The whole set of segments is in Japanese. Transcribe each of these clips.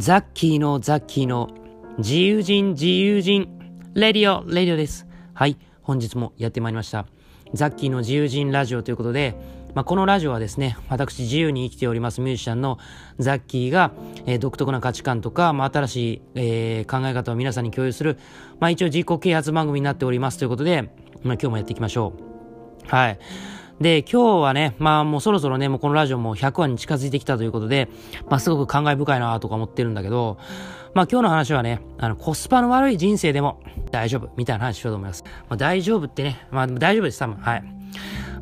ザッキーのザッキーの自由人自由人レディオレディオです。はい、本日もやってまいりました。ザッキーの自由人ラジオということで、まあ、このラジオはですね、私自由に生きておりますミュージシャンのザッキーが、えー、独特な価値観とか、まあ、新しい、えー、考え方を皆さんに共有する、まあ、一応自己啓発番組になっておりますということで、まあ、今日もやっていきましょう。はい。で、今日はね、まあもうそろそろね、もうこのラジオも100話に近づいてきたということで、まあすごく感慨深いなとか思ってるんだけど、まあ今日の話はね、あのコスパの悪い人生でも大丈夫みたいな話しようと思います。まあ大丈夫ってね、まあ大丈夫です、多分。はい。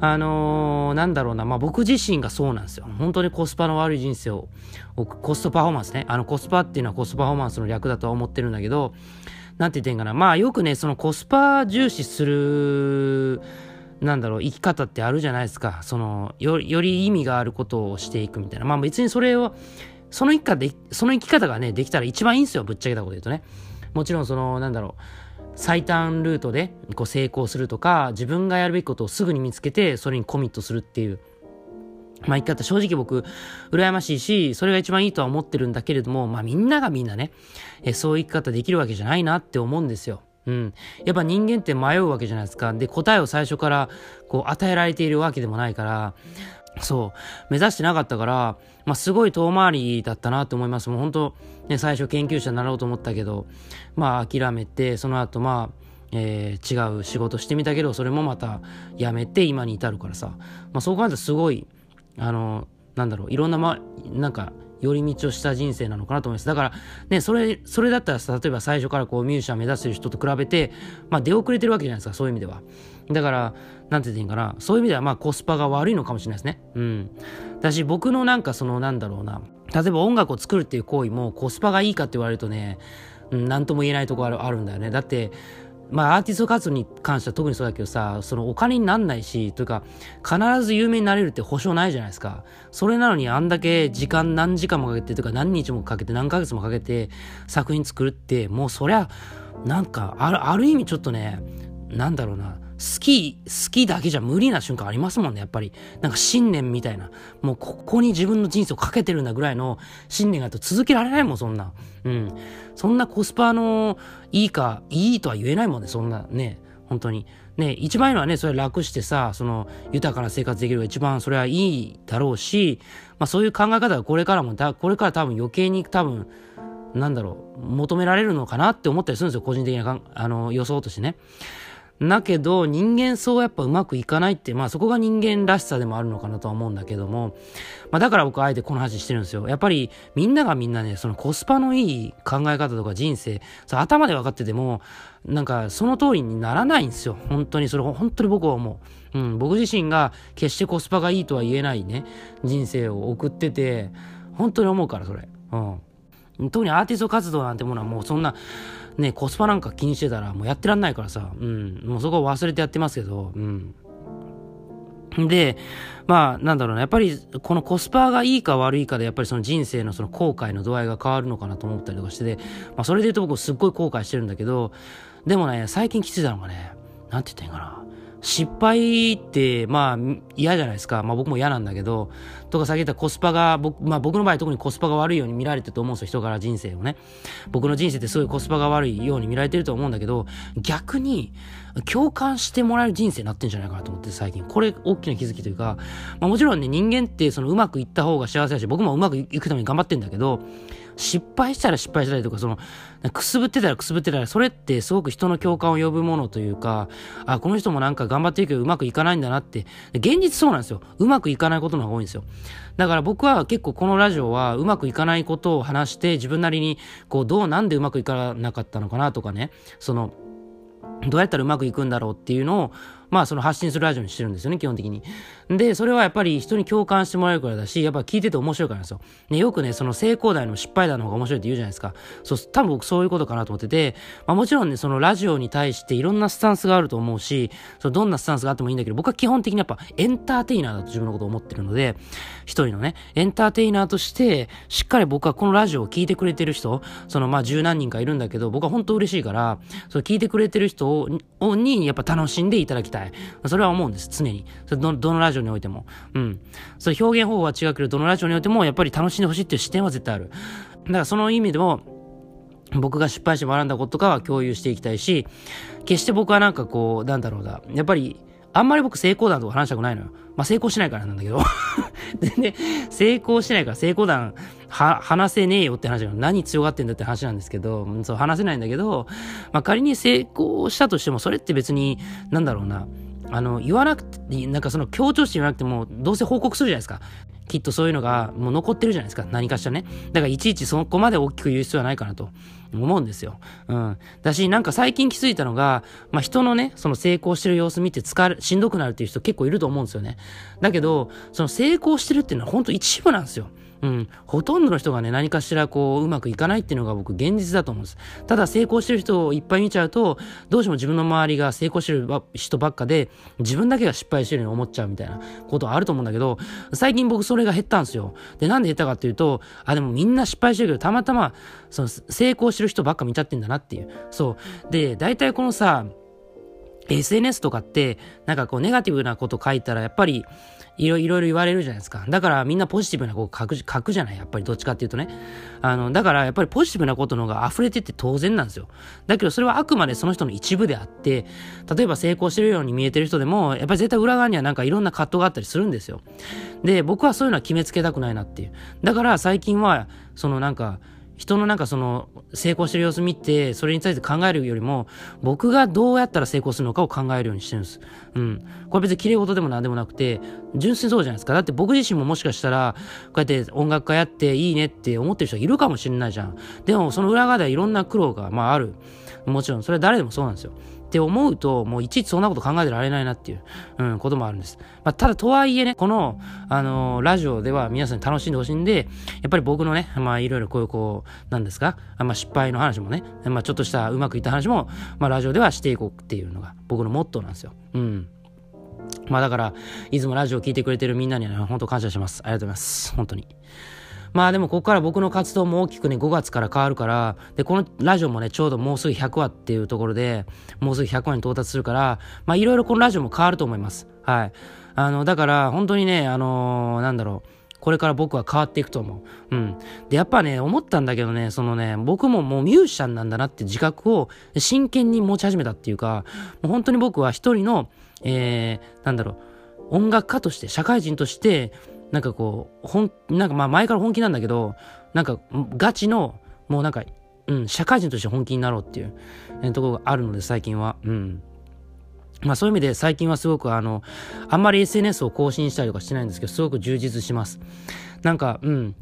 あのー、なんだろうな、まあ僕自身がそうなんですよ。本当にコスパの悪い人生を、コストパフォーマンスね。あのコスパっていうのはコストパフォーマンスの略だとは思ってるんだけど、なんて言ってんかな。まあよくね、そのコスパ重視する、なんだろう、生き方ってあるじゃないですか。その、より意味があることをしていくみたいな。まあ別にそれを、その生き方で、その生き方がね、できたら一番いいんですよ。ぶっちゃけたこと言うとね。もちろんその、なんだろう、最短ルートでこう成功するとか、自分がやるべきことをすぐに見つけて、それにコミットするっていう。まあ生き方正直僕、羨ましいし、それが一番いいとは思ってるんだけれども、まあみんながみんなね、えそういう生き方できるわけじゃないなって思うんですよ。うん。やっぱ人間って迷うわけじゃないですか。で、答えを最初からこう与えられているわけでもないから、そう、目指してなかったから、まあ、すごい遠回りだったなと思います。もう本当、ね、最初研究者になろうと思ったけど、まあ諦めて、その後まあ、えー、違う仕事してみたけど、それもまたやめて今に至るからさ、まあそう考えるとすごい、あの、なんだろう、いろんなま、なんか、寄り道をした人生なのかなと思います。だから、ね、それ、それだったらさ、例えば最初からこうミュージシャン目指してる人と比べて、まあ出遅れてるわけじゃないですか、そういう意味では。だから、なんて言っていいんかな、そういう意味ではまあコスパが悪いのかもしれないですね。うん。だし、僕のなんかその、なんだろうな、例えば音楽を作るっていう行為もコスパがいいかって言われるとね、うん、なんとも言えないところあるんだよね。だって、まあアーティスト活動に関しては特にそうだけどさ、そのお金になんないし、というか、必ず有名になれるって保証ないじゃないですか。それなのにあんだけ時間何時間もかけて、とか何日もかけて何ヶ月もかけて作品作るって、もうそりゃ、なんか、ある、ある意味ちょっとね、なんだろうな、好き、好きだけじゃ無理な瞬間ありますもんね、やっぱり。なんか信念みたいな。もうここに自分の人生をかけてるんだぐらいの信念があると続けられないもん、そんな。うん。そんなコスパのいいか、いいとは言えないもんね、そんなね。本当に。ね、一番いいのはね、それ楽してさ、その、豊かな生活できるが一番それはいいだろうし、まあそういう考え方がこれからも、これから多分余計に多分、なんだろう、求められるのかなって思ったりするんですよ、個人的なあの予想としてね。だけど、人間そうやっぱうまくいかないって、まあそこが人間らしさでもあるのかなとは思うんだけども、まあだから僕あえてこの話してるんですよ。やっぱりみんながみんなね、そのコスパのいい考え方とか人生、そ頭で分かってても、なんかその通りにならないんですよ。本当に、それ本当に僕は思う。うん、僕自身が決してコスパがいいとは言えないね、人生を送ってて、本当に思うから、それ。うん。特にアーティスト活動なんてものはもうそんな、ね、コスパなんか気にしてたらもうやってらんないからさ、うん、もうそこ忘れてやってますけど、うん。で、まあ、なんだろうな、やっぱり、このコスパがいいか悪いかで、やっぱりその人生のその後悔の度合いが変わるのかなと思ったりとかしてて、まあ、それで言うと僕すっごい後悔してるんだけど、でもね、最近きついたのがね、なんて言ったらいいかな。失敗って、まあ、嫌じゃないですか。まあ僕も嫌なんだけど、とかさっき言ったコスパが、僕、まあ僕の場合特にコスパが悪いように見られてると思うんですよ。人から人生をね。僕の人生ってすごいコスパが悪いように見られてると思うんだけど、逆に共感してもらえる人生になってんじゃないかなと思って最近。これ大きな気づきというか、まあもちろんね、人間ってそのうまくいった方が幸せだし、僕もうまくいくために頑張ってんだけど、失敗したら失敗したりとか、その、くすぶってたらくすぶってたら、それってすごく人の共感を呼ぶものというか、あ、この人もなんか頑張ってるけどうまくいかないんだなって、現実そうなんですよ。うまくいかないことの方が多いんですよ。だから僕は結構このラジオはうまくいかないことを話して自分なりに、こう、どうなんでうまくいかなかったのかなとかね、その、どうやったらうまくいくんだろうっていうのを、まあその発信するラジオにしてるんですよね、基本的に。で、それはやっぱり人に共感してもらえるからだし、やっぱ聞いてて面白いからですよ。ね、よくね、その成功談の失敗談の方が面白いって言うじゃないですか。そう、多分僕そういうことかなと思ってて、まあもちろんね、そのラジオに対していろんなスタンスがあると思うし、そのどんなスタンスがあってもいいんだけど、僕は基本的にやっぱエンターテイナーだと自分のことを思ってるので、一人のね、エンターテイナーとして、しっかり僕はこのラジオを聞いてくれてる人、そのまあ十何人かいるんだけど、僕は本当嬉しいから、それ聞いてくれてる人を、にやっぱ楽しんでいただきたい。それは思うんです、常に。それど、どのラジオにおいても。うん。それ表現方法は違うけど、どのラジオにおいても、やっぱり楽しんでほしいっていう視点は絶対ある。だからその意味でも、僕が失敗して学んだこととかは共有していきたいし、決して僕はなんかこう、なんだろうな、やっぱり、あんまり僕成功談とか話したくないのよ。まあ成功しないからなんだけど。全然、成功しないから成功談は、話せねえよって話が何強がってんだって話なんですけど、そう話せないんだけど、まあ仮に成功したとしても、それって別に、なんだろうな、あの、言わなくて、なんかその強調して言わなくても、どうせ報告するじゃないですか。きっとそういうのがもう残ってるじゃないですか。何かしらね。だからいちいちそこまで大きく言う必要はないかなと思うんですよ。うん。だし、なんか最近気づいたのが、まあ、人のね、その成功してる様子見て疲れ、しんどくなるっていう人結構いると思うんですよね。だけど、その成功してるっていうのは本当一部なんですよ。うん、ほとんどの人がね、何かしらこう、うまくいかないっていうのが僕、現実だと思うんです。ただ、成功してる人をいっぱい見ちゃうと、どうしても自分の周りが成功してる人ばっかで、自分だけが失敗してるように思っちゃうみたいなことはあると思うんだけど、最近僕それが減ったんですよ。で、なんで減ったかっていうと、あ、でもみんな失敗してるけど、たまたま、その、成功してる人ばっか見ちゃってんだなっていう。そう。で、大体このさ、SNS とかって、なんかこう、ネガティブなこと書いたら、やっぱり、いろいろ言われるじゃないですか。だからみんなポジティブなこう書く書くじゃないやっぱりどっちかっていうとね。あの、だからやっぱりポジティブなことの方が溢れてって当然なんですよ。だけどそれはあくまでその人の一部であって、例えば成功してるように見えてる人でも、やっぱり絶対裏側にはなんかいろんな葛藤があったりするんですよ。で、僕はそういうのは決めつけたくないなっていう。だから最近は、そのなんか、人のなんかその成功してる様子見て、それについて考えるよりも、僕がどうやったら成功するのかを考えるようにしてるんです。うん。これ別に綺麗事でも何でもなくて、純粋そうじゃないですか。だって僕自身ももしかしたら、こうやって音楽家やっていいねって思ってる人いるかもしれないじゃん。でもその裏側ではいろんな苦労が、まあある。もちろん、それは誰でもそうなんですよ。って思うと、もういちいちそんなこと考えてられないなっていう、うん、こともあるんです。まあ、ただ、とはいえね、この、あのー、ラジオでは皆さんに楽しんでほしいんで、やっぱり僕のね、まあ、いろいろこういう、こう、なんですか、まあ、失敗の話もね、まあ、ちょっとしたうまくいった話も、まあ、ラジオではしていこうっていうのが、僕のモットーなんですよ。うん。まあだから、いつもラジオを聴いてくれてるみんなにはね、本当感謝します。ありがとうございます。本当に。まあでもここから僕の活動も大きくね、5月から変わるから、で、このラジオもね、ちょうどもうすぐ100話っていうところで、もうすぐ100話に到達するから、まあいろいろこのラジオも変わると思います。はい。あの、だから本当にね、あのー、なんだろう。これから僕は変わっていくと思う。うん。で、やっぱね、思ったんだけどね、そのね、僕ももうミュージシャンなんだなって自覚を真剣に持ち始めたっていうか、もう本当に僕は一人の、えー、なんだろう、音楽家として、社会人として、なんかこう、ほん、なんかまあ前から本気なんだけど、なんかガチの、もうなんか、うん、社会人として本気になろうっていう、えところがあるので最近は。うん。まあそういう意味で最近はすごくあの、あんまり SNS を更新したりとかしてないんですけど、すごく充実します。なんか、うん。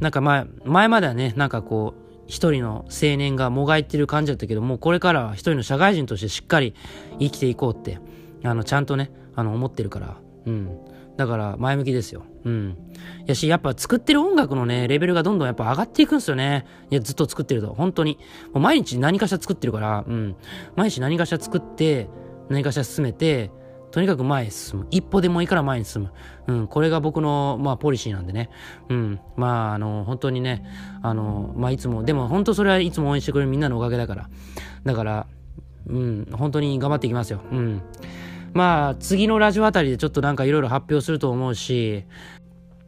なんか前、前まではね、なんかこう、一人の青年がもがいてる感じだったけど、もうこれからは一人の社会人としてしっかり生きていこうって、あの、ちゃんとね、あの、思ってるから、うん。だから前向きですよ。うん。やし、やっぱ作ってる音楽のね、レベルがどんどんやっぱ上がっていくんですよね。いや、ずっと作ってると。本当に。もう毎日何かしら作ってるから、うん。毎日何かしら作って、何かしら進めて、とにかく前へ進む。一歩でもいいから前に進む。うん。これが僕の、まあ、ポリシーなんでね。うん。まあ、あの、本当にね、あの、まあ、いつも、でも本当それはいつも応援してくれるみんなのおかげだから。だから、うん。本当に頑張っていきますよ。うん。まあ、次のラジオあたりでちょっとなんかいろいろ発表すると思うし、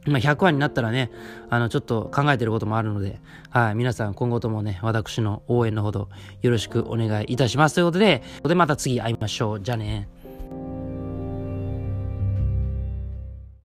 まあ、100話になったらね、あの、ちょっと考えてることもあるので、はい、皆さん今後ともね、私の応援のほどよろしくお願いいたします。ということで、でまた次会いましょう。じゃあね。